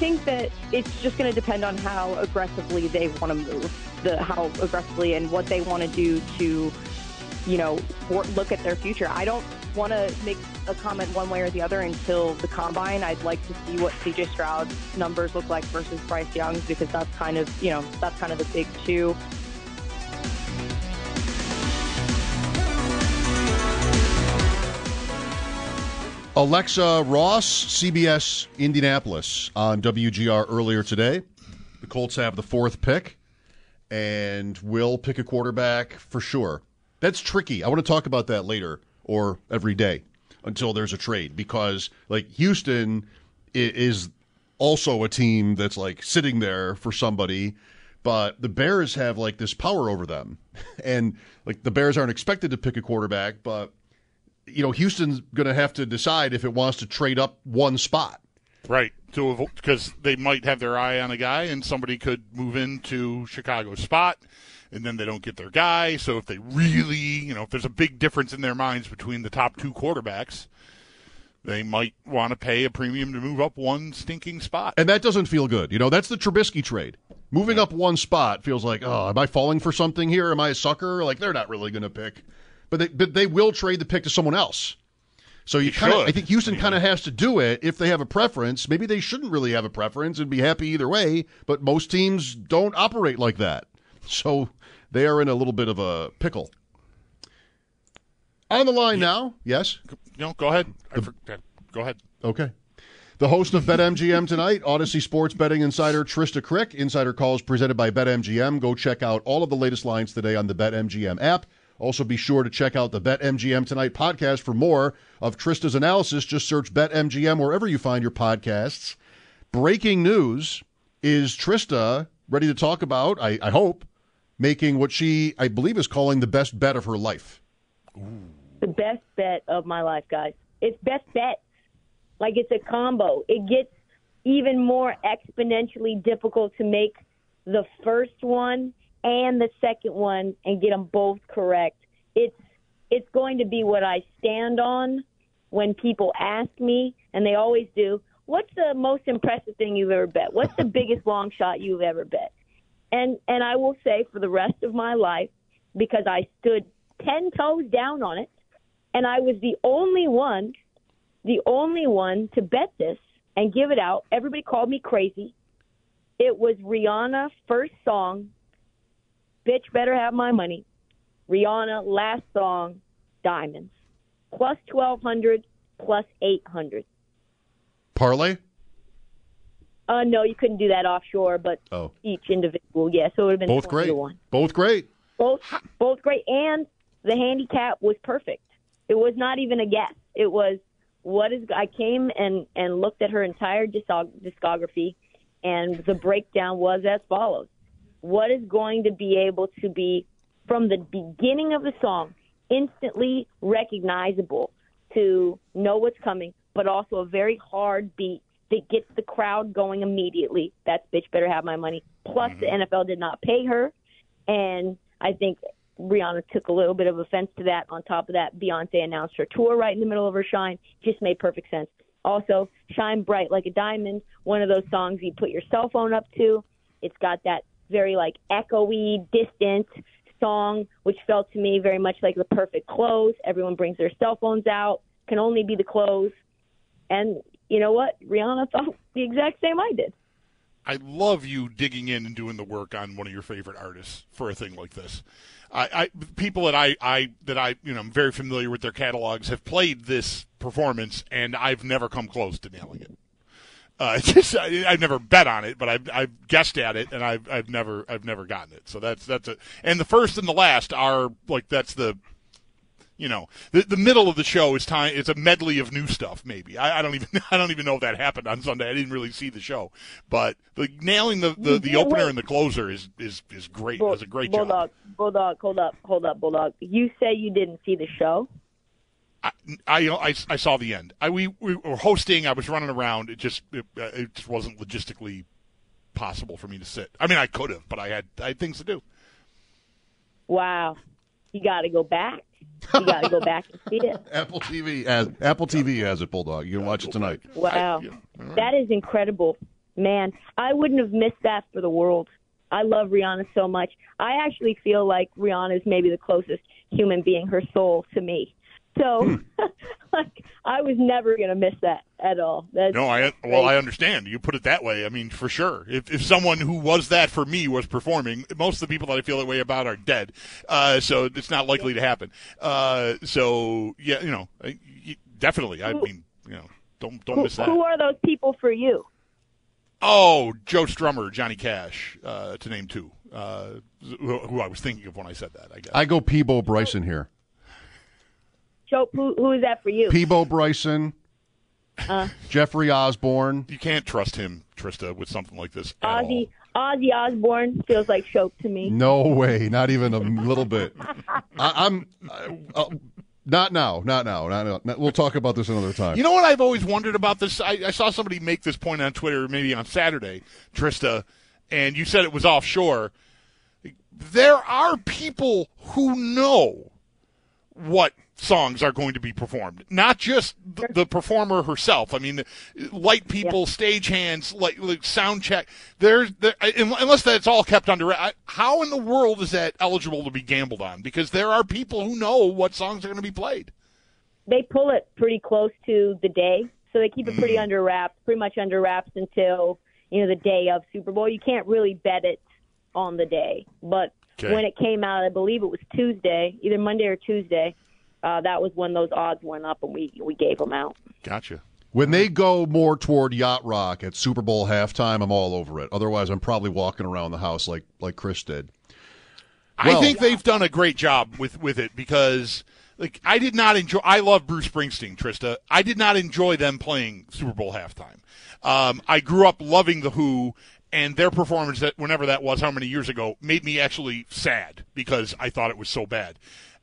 Think that it's just going to depend on how aggressively they want to move, the how aggressively and what they want to do to, you know, wor- look at their future. I don't want to make a comment one way or the other until the combine. I'd like to see what CJ Stroud's numbers look like versus Bryce Young's because that's kind of, you know, that's kind of the big two. Alexa Ross, CBS Indianapolis on WGR earlier today. The Colts have the fourth pick and will pick a quarterback for sure. That's tricky. I want to talk about that later or every day until there's a trade because, like, Houston is also a team that's like sitting there for somebody, but the Bears have like this power over them. And like the Bears aren't expected to pick a quarterback, but you know, Houston's going to have to decide if it wants to trade up one spot. Right. To because they might have their eye on a guy, and somebody could move into Chicago's spot, and then they don't get their guy. So if they really, you know, if there's a big difference in their minds between the top two quarterbacks, they might want to pay a premium to move up one stinking spot. And that doesn't feel good. You know, that's the Trubisky trade. Moving up one spot feels like, oh, am I falling for something here? Am I a sucker? Like they're not really going to pick, but they but they will trade the pick to someone else. So you kind of. I think Houston kind of has to do it if they have a preference. Maybe they shouldn't really have a preference and be happy either way. But most teams don't operate like that, so they are in a little bit of a pickle. On the line now, yes. Know, go ahead. I for- go ahead. Okay. The host of BetMGM tonight, Audacy Sports Betting Insider Trysta Krick. Insider calls presented by BetMGM. Go check out all of the latest lines today on the BetMGM app. Also, be sure to check out the BetMGM Tonight podcast for more of Trysta's analysis. Just search BetMGM wherever you find your podcasts. Breaking news is Trysta ready to talk about, I, I hope, making what she, I believe, is calling the best bet of her life. the best bet of my life, guys. It's best bets. Like it's a combo. It gets even more exponentially difficult to make the first one and the second one and get them both correct. It's it's going to be what I stand on when people ask me, and they always do. What's the most impressive thing you've ever bet? What's the biggest long shot you've ever bet? And and I will say for the rest of my life, because I stood ten toes down on it, and I was the only one, the only one to bet this and give it out. Everybody called me crazy. It was Rihanna first song, "Bitch Better Have My Money." Rihanna last song, "Diamonds," plus twelve hundred, plus eight hundred. Parlay? Uh, no, you couldn't do that offshore, but Oh. each individual, yeah. So it would have been Both great. one. Both great. both both great and the handicap was perfect it was not even a guess it was what is i came and and looked at her entire discography and the breakdown was as follows what is going to be able to be from the beginning of the song instantly recognizable to know what's coming but also a very hard beat that gets the crowd going immediately that's bitch better have my money plus the mm-hmm. nfl did not pay her and I think Rihanna took a little bit of offense to that. On top of that, Beyonce announced her tour right in the middle of her shine. Just made perfect sense. Also, Shine Bright Like a Diamond, one of those songs you put your cell phone up to. It's got that very like echoey, distant song, which felt to me very much like the perfect close. Everyone brings their cell phones out, can only be the close. And you know what? Rihanna thought the exact same I did. I love you digging in and doing the work on one of your favorite artists for a thing like this. I, I people that I, I that I you know I'm very familiar with their catalogs have played this performance, and I've never come close to nailing it. Uh, just I, I've never bet on it, but I've, I've guessed at it, and I've I've never I've never gotten it. So that's that's it. And the first and the last are like that's the you know the the middle of the show is time it's a medley of new stuff maybe I, I don't even I don't even know if that happened on Sunday I didn't really see the show but the nailing the the, the opener wait. and the closer is is is great Bull- that's a great Bulldog, job Bulldog, hold up, hold up, Bulldog. You say you didn't see the show. I, I I I saw the end I we, we were hosting I was running around it just it, uh, it just wasn't logistically possible for me to sit I mean I could have but I had I had things to do Wow, you got to go back. You got to go back and see it. Apple TV has Apple TV has it, Bulldog. You can watch it tonight. Wow, I- yeah, all right. that is incredible, man. I wouldn't have missed that for the world. I love Rihanna so much. I actually feel like Rihanna is maybe the closest human being, her soul, to me. So, like, I was never gonna miss that at all. That's, No, I well, great. I understand. You put it that way. I mean, for sure. If if someone who was that for me was performing, most of the people that I feel that way about are dead. Uh, so it's not likely to happen. Uh, so yeah, you know, definitely. I mean, you know, don't don't Who, miss that. who are those people for you? Oh, Joe Strummer, Johnny Cash, uh, to name two. Uh, who, who I was thinking of when I said that. I guess. I go Peabo Bryson here. Joe, who, who is that for you? Peabo Bryson, Uh. Jeffrey Osborne. you can't trust him, Trysta, with something like this. at. Ozzy Ozzy Osbourne feels like Schopp to me. No way, not even a little bit. I, I'm I, uh, not now, not now, not now. Not- We'll talk about this another time. You know what I've always wondered about this? I, I saw somebody make this point on Twitter, maybe on Saturday, Trysta, and you said it was offshore. There are people who know what songs are going to be performed, not just the, the performer herself. I mean, light people, stagehands, like, like sound check. There's there, unless that's all kept under. I- How in the world is that eligible to be gambled on? Because there are people who know what songs are going to be played. They pull it pretty close to the day, so they keep it pretty Mm. under wraps, pretty much under wraps until you know the day of Super Bowl. You can't really bet it on the day, but Okay. when it came out, I believe it was Tuesday, either Monday or Tuesday. Uh, that was when those odds went up, and we we gave them out. Gotcha. When they go more toward yacht rock at Super Bowl halftime, I'm all over it. Otherwise, I'm probably walking around the house like like Chris did. I Well- think they've done a great job with with it because like I did not enjoy. I love Bruce Springsteen, Trysta. I did not enjoy them playing Super Bowl halftime. Um, I grew up loving the Who. And their performance, that whenever that was, how many years ago, made me actually sad because I thought it was so bad.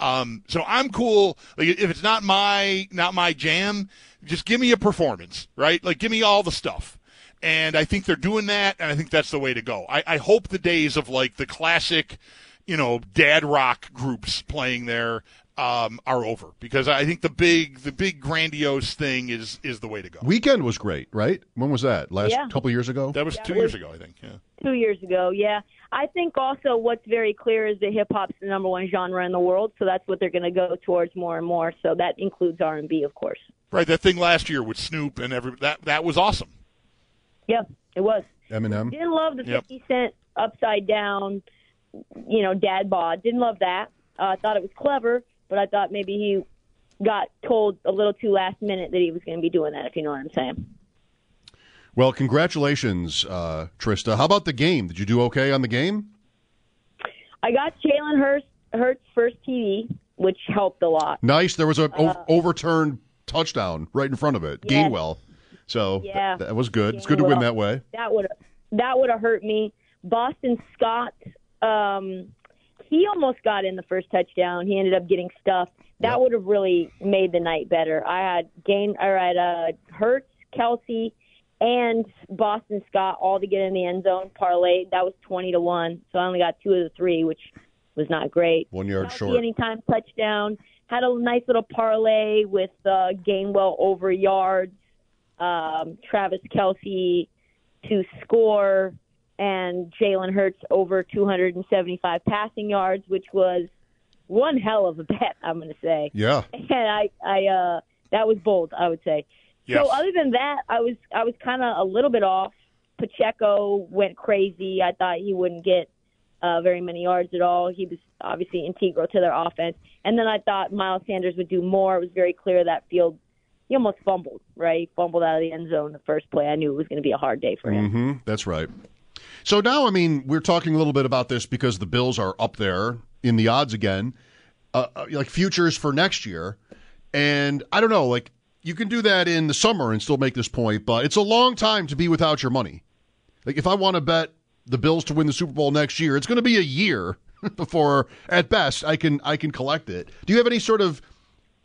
Um, so I'm cool. Like if it's not my not my jam, just give me a performance, right? Like give me all the stuff. And I think they're doing that, and I think that's the way to go. I, I hope the days of like the classic, you know, dad rock groups playing there um, are over because I think the big the big grandiose thing is is the way to go. Weeknd was great, right? When was that? Last Yeah. couple years ago. That was two years ago, I think. Yeah. Two years ago, yeah. I think also what's very clear is that hip hop's the number one genre in the world, so that's what they're going to go towards more and more. So that includes R and B, of course. Right, that thing last year with Snoop and every that that was awesome. Yeah, it was. Eminem. Didn't love the Yep. 50 Cent upside down, you know, dad bod. Didn't love that. Uh, I thought it was clever, but I thought maybe he got told a little too last minute that he was going to be doing that, if you know what I'm saying. Well, congratulations, uh, Trysta. How about the game? Did you do okay on the game? I got Jalen Hurts, Hurts first TV, which helped a lot. Nice. There was a Uh, overturned touchdown right in front of it. Yes. Gainwell. So th- Yeah. that was good. It's good to win that way. That would that would have hurt me. Boston Scott, um, he almost got in the first touchdown. He ended up getting stuffed. That Yep. would have really made the night better. I had Gain, all right, uh, Hurts, Kelce, and Boston Scott all to get in the end zone parlay. That was twenty to one. So I only got two of the three, which was not great. One yard Kelce short. anytime touchdown. Had a nice little parlay with uh, Gainwell over yards, um, Travis Kelce to score, and Jalen Hurts over 275 passing yards, which was one hell of a bet. I'm going to say, Yeah. and I, I, uh, that was bold. I would say. Yes. So other than that, I was, I was kind of a little bit off Pacheco went crazy. I thought he wouldn't get uh, very many yards at all. He was obviously integral to their offense. And then I thought Miles Sanders would do more. It was very clear that field. He almost fumbled, right? He fumbled out of the end zone the first play. I knew it was going to be a hard day for him. Mm-hmm. That's right. So now, I mean, we're talking a little bit about this because the Bills are up there in the odds again, uh, uh like futures for next year. And I don't know, like you can do that in the summer and still make this point, but it's a long time to be without your money. Like if I want to bet the Bills to win the Super Bowl next year, it's going to be a year before, at best, I can I can collect it. Do you have any sort of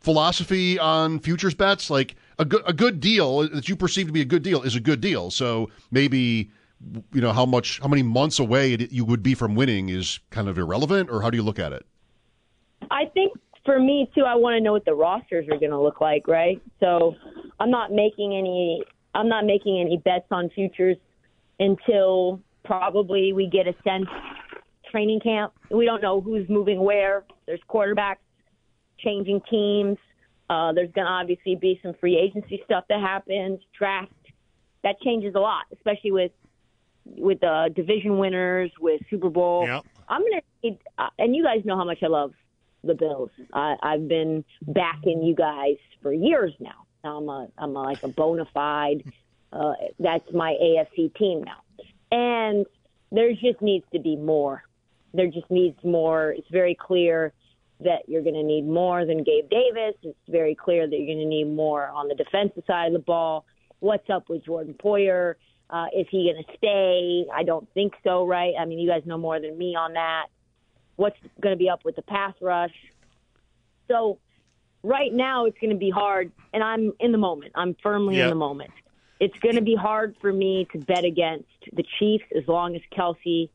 philosophy on futures bets? Like a good a good deal that you perceive to be a good deal is a good deal. So maybe you know how much how many months away it, you would be from winning is kind of irrelevant, or how do you look at it? I think for me too, I want to know what the rosters are going to look like, right? So I'm not making any I'm not making any bets on futures until probably we get a sense training camp. We don't know who's moving where. There's quarterbacks changing teams. Uh, there's going to obviously be some free agency stuff that happens, draft. That changes a lot, especially with with the uh, division winners, with Super Bowl. Yep. I'm going to need, uh, and you guys know how much I love the Bills. I, I've been backing you guys for years now. I'm a I'm a, like a bona fide. Uh, that's my AFC team now, and there just needs to be more. There just needs more. It's very clear that you're going to need more than Gabe Davis. It's very clear that you're going to need more on the defensive side of the ball. What's up with Jordan Poyer? Uh, is he going to stay? I don't think so, right? I mean, you guys know more than me on that. What's going to be up with the pass rush? So, right now, it's going to be hard, and I'm in the moment. I'm firmly Yep. in the moment. It's going to be hard for me to bet against the Chiefs as long as Kelce,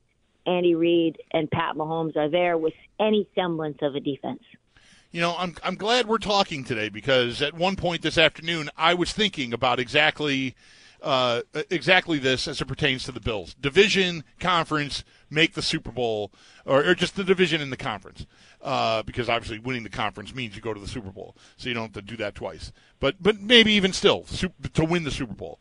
Andy Reid, and Pat Mahomes are there with any semblance of a defense. You know, I'm I'm glad we're talking today because at one point this afternoon I was thinking about exactly uh, exactly this as it pertains to the Bills. Division, conference, make the Super Bowl, or, or just the division in the conference, uh, because obviously winning the conference means you go to the Super Bowl, so you don't have to do that twice. But but maybe even still sup- to win the Super Bowl.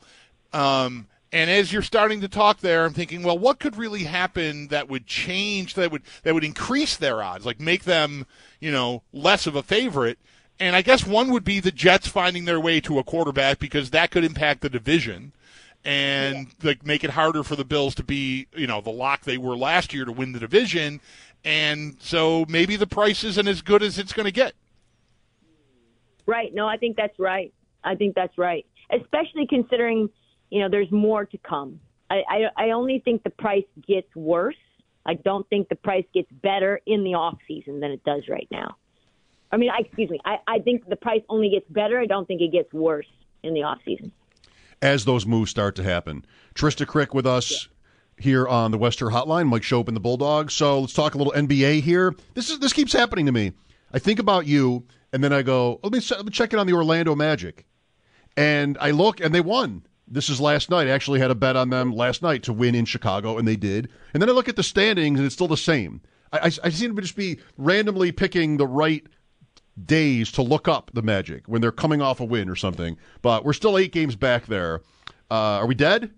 Um, and as you're starting to talk there, I'm thinking, well, what could really happen that would change, that would that would increase their odds, like make them, you know, less of a favorite. And I guess one would be the Jets finding their way to a quarterback because that could impact the division and like make it harder for the Bills to be, you know, the lock they were last year to win the division. And so maybe the price isn't as good as it's going to get. Right. No, I think that's right. I think that's right. Especially considering, you know, there's more to come. I, I, I only think the price gets worse. I don't think the price gets better in the off season than it does right now. I mean, I, excuse me. I, I think the price only gets better. I don't think it gets worse in the off season. as those moves start to happen. Trysta Krick with us here on the Western Hotline, Mike Schopp and the Bulldogs. So let's talk a little NBA here. This is this keeps happening to me. I think about you, and then I go, let me, let me check in on the Orlando Magic, and I look, and they won. This is last night. I actually had a bet on them last night to win in Chicago, and they did. And then I look at the standings, and it's still the same. I, I, I seem to just be randomly picking the right days to look up the Magic when they're coming off a win or something. But we're still eight games back there. Uh, are we dead?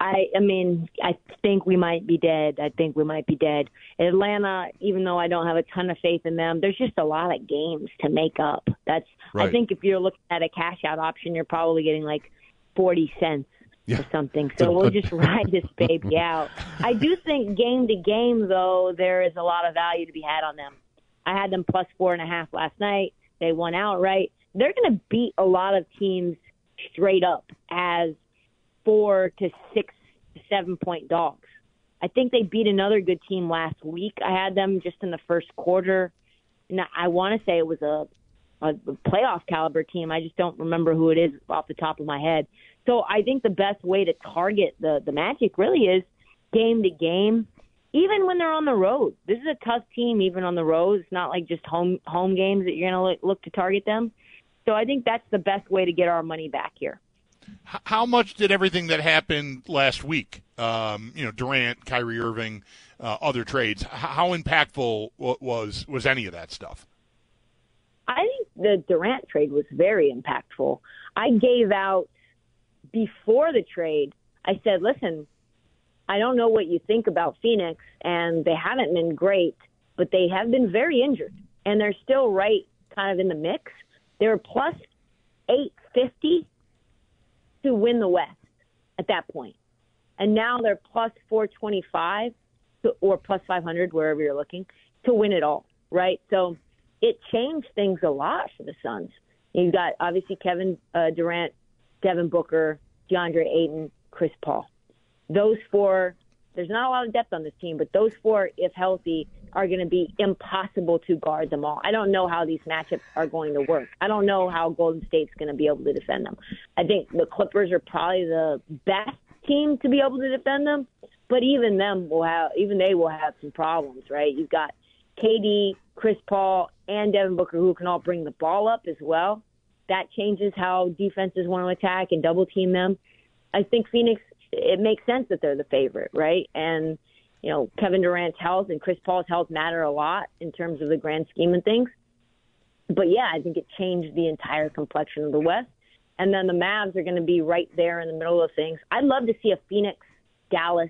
I, I mean, I think we might be dead. I think we might be dead. Atlanta, even though I don't have a ton of faith in them, there's just a lot of games to make up. That's. I think if you're looking at a cash out option, you're probably getting like forty cents Yeah. or something. So we'll just ride this baby out. I do think game to game, though, there is a lot of value to be had on them. I had them plus four and a half last night. They won outright. They're going to beat a lot of teams straight up as four to six seven point dogs. I think they beat another good team last week. I had them just in the first quarter. And I want to say it was a, a playoff caliber team. I just don't remember who it is off the top of my head. So I think the best way to target the the Magic really is game to game, even when they're on the road. This is a tough team, even on the road. It's not like just home home games that you're going to look, to target them. So I think that's the best way to get our money back here. How much did everything that happened last week, um, you know, Durant, Kyrie Irving, uh, other trades, how impactful was was any of that stuff? I think the Durant trade was very impactful. I gave out before the trade. I said, listen, I don't know what you think about Phoenix, and they haven't been great, but they have been very injured, and they're still right kind of in the mix. They're plus 850 to win the West at that point. And now they're plus 425 to, or plus 500, wherever you're looking, to win it all, right? So it changed things a lot for the Suns. You've got obviously Kevin uh, Durant, Devin Booker, DeAndre Ayton, Chris Paul. Those four, there's not a lot of depth on this team, but those four, if healthy, are going to be impossible to guard them all. I don't know how these matchups are going to work. I don't know how Golden State's going to be able to defend them. I think the Clippers are probably the best team to be able to defend them, but even them will have, even they will have some problems, right? You've got KD, Chris Paul, and Devin Booker who can all bring the ball up as well. That changes how defenses want to attack and double team them. I think Phoenix, it makes sense that they're the favorite, right? And you know, Kevin Durant's health and Chris Paul's health matter a lot in terms of the grand scheme of things. But yeah, I think it changed the entire complexion of the West. And then the Mavs are going to be right there in the middle of things. I'd love to see a Phoenix Dallas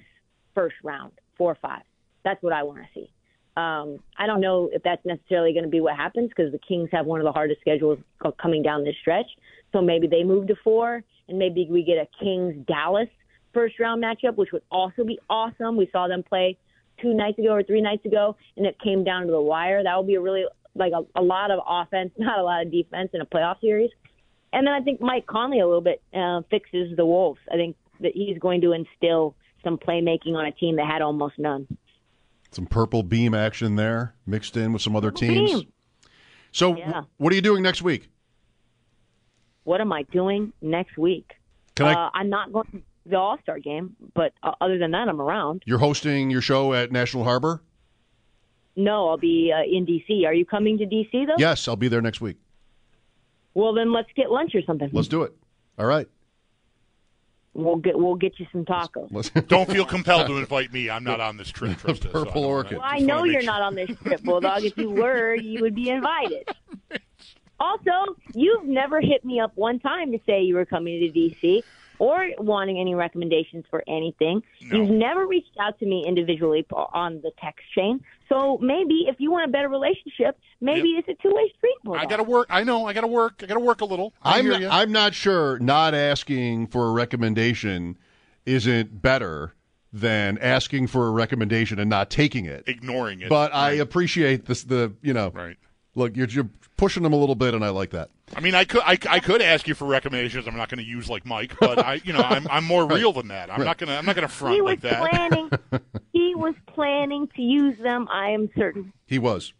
first round, four or five. That's what I want to see. Um, I don't know if that's necessarily going to be what happens because the Kings have one of the hardest schedules coming down this stretch. So maybe they move to four, and maybe we get a Kings Dallas first round matchup, which would also be awesome. We saw them play two nights ago or three nights ago, and it came down to the wire. That would be a really like a, a lot of offense, not a lot of defense in a playoff series. And then I think Mike Conley a little bit uh, fixes the Wolves. I think that he's going to instill some playmaking on a team that had almost none. Some purple beam action there mixed in with some other teams. Beam. So, yeah. what are you doing next week? What am I doing next week? Can I? Uh, I'm not going the All Star game, but uh, other than that, I'm around. You're hosting your show at National Harbor. No, I'll be uh, in DC. Are you coming to DC though? Yes, I'll be there next week. Well, then let's get lunch or something. Let's do it. All right. We'll get we'll get you some tacos. Don't feel compelled to invite me. I'm not on this trip. Trysta, Purple so orchid. Well, I know you're sure. not on this trip, Bulldog. if you were, you would be invited. Also, you've never hit me up one time to say you were coming to DC or wanting any recommendations for anything. No. You've never reached out to me individually on the text chain. So maybe if you want a better relationship, maybe yep. it's a two way street. I got to work. I know. I got to work. I got to work a little. I am not, I'm not sure. Not asking for a recommendation isn't better than asking for a recommendation and not taking it, ignoring it. But right. I appreciate this. The you know, right. Look, you're, you're pushing them a little bit, and I like that. I mean, I could I, I could ask you for recommendations. I'm not going to use like Mike, but I you know I'm I'm more real than that. I'm right. not gonna I'm not gonna front he was like that. Planning, he was planning to use them. I am certain. He was.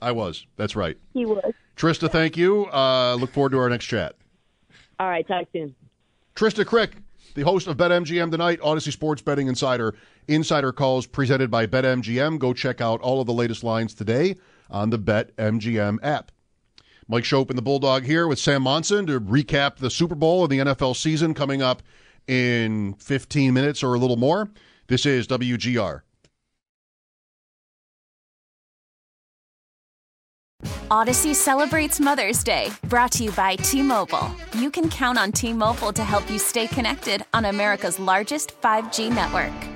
I was. That's right. He was. Trysta, thank you. Uh, look forward to our next chat. All right. Talk soon. Trysta Krick, the host of BetMGM tonight, Audacy Sports Betting Insider. Insider calls presented by BetMGM. Go check out all of the latest lines today on the BetMGM app. Mike Schopp and the Bulldog here with Sam Monson to recap the Super Bowl and the NFL season coming up in 15 minutes or a little more. This is WGR. Audacy celebrates Mother's Day, brought to you by T Mobile. You can count on T Mobile to help you stay connected on America's largest 5G network.